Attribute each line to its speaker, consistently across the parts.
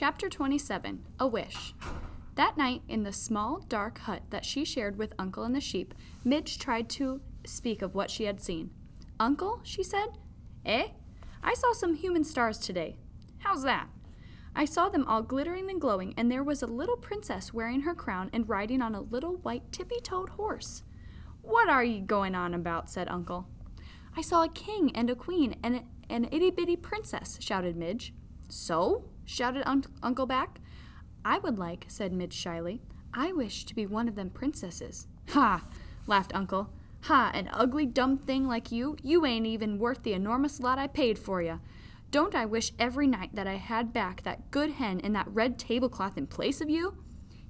Speaker 1: Chapter 27 A Wish. That night, in the small, dark hut that she shared with Uncle and the sheep, Mig tried to speak of what she had seen. Uncle, she said. Eh? I saw some human stars today. How's that? I saw them all glittering and glowing, and there was a little princess wearing her crown and riding on a little white tippy toed horse. What are ye going on about? said Uncle. I saw a king and a queen and an itty bitty princess, shouted Mig. So? Shouted un- Uncle back. I would like, said Mig shyly. I wish to be one of them princesses. Ha! laughed Uncle. Ha! An ugly, dumb thing like you? You ain't even worth the enormous lot I paid for you. Don't I wish every night that I had back that good hen and that red tablecloth in place of you?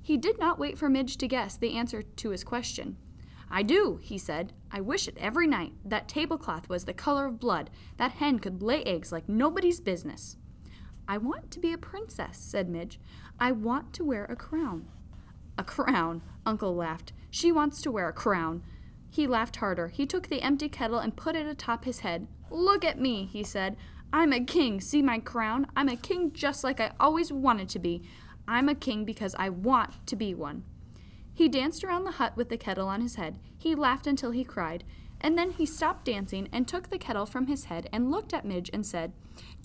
Speaker 1: He did not wait for Mig to guess the answer to his question. I do, he said. I wish it every night. That tablecloth was the color of blood. That hen could lay eggs like nobody's business. I want to be a princess, said Mig. I want to wear a crown. A crown, Uncle laughed. She wants to wear a crown. He laughed harder. He took the empty kettle and put it atop his head. Look at me, he said. I'm a king. See my crown? I'm a king just like I always wanted to be. I'm a king because I want to be one. He danced around the hut with the kettle on his head. He laughed until he cried. And then he stopped dancing and took the kettle from his head and looked at Mig and said,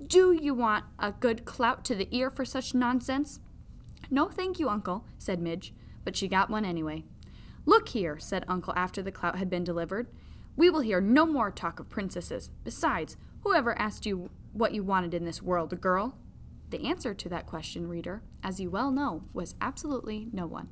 Speaker 1: Do you want a good clout to the ear for such nonsense? No, thank you, Uncle, said Mig, but she got one anyway. Look here, said Uncle after the clout had been delivered. We will hear no more talk of princesses. Besides, whoever asked you what you wanted in this world, girl? The answer to that question, reader, as you well know, was absolutely no one.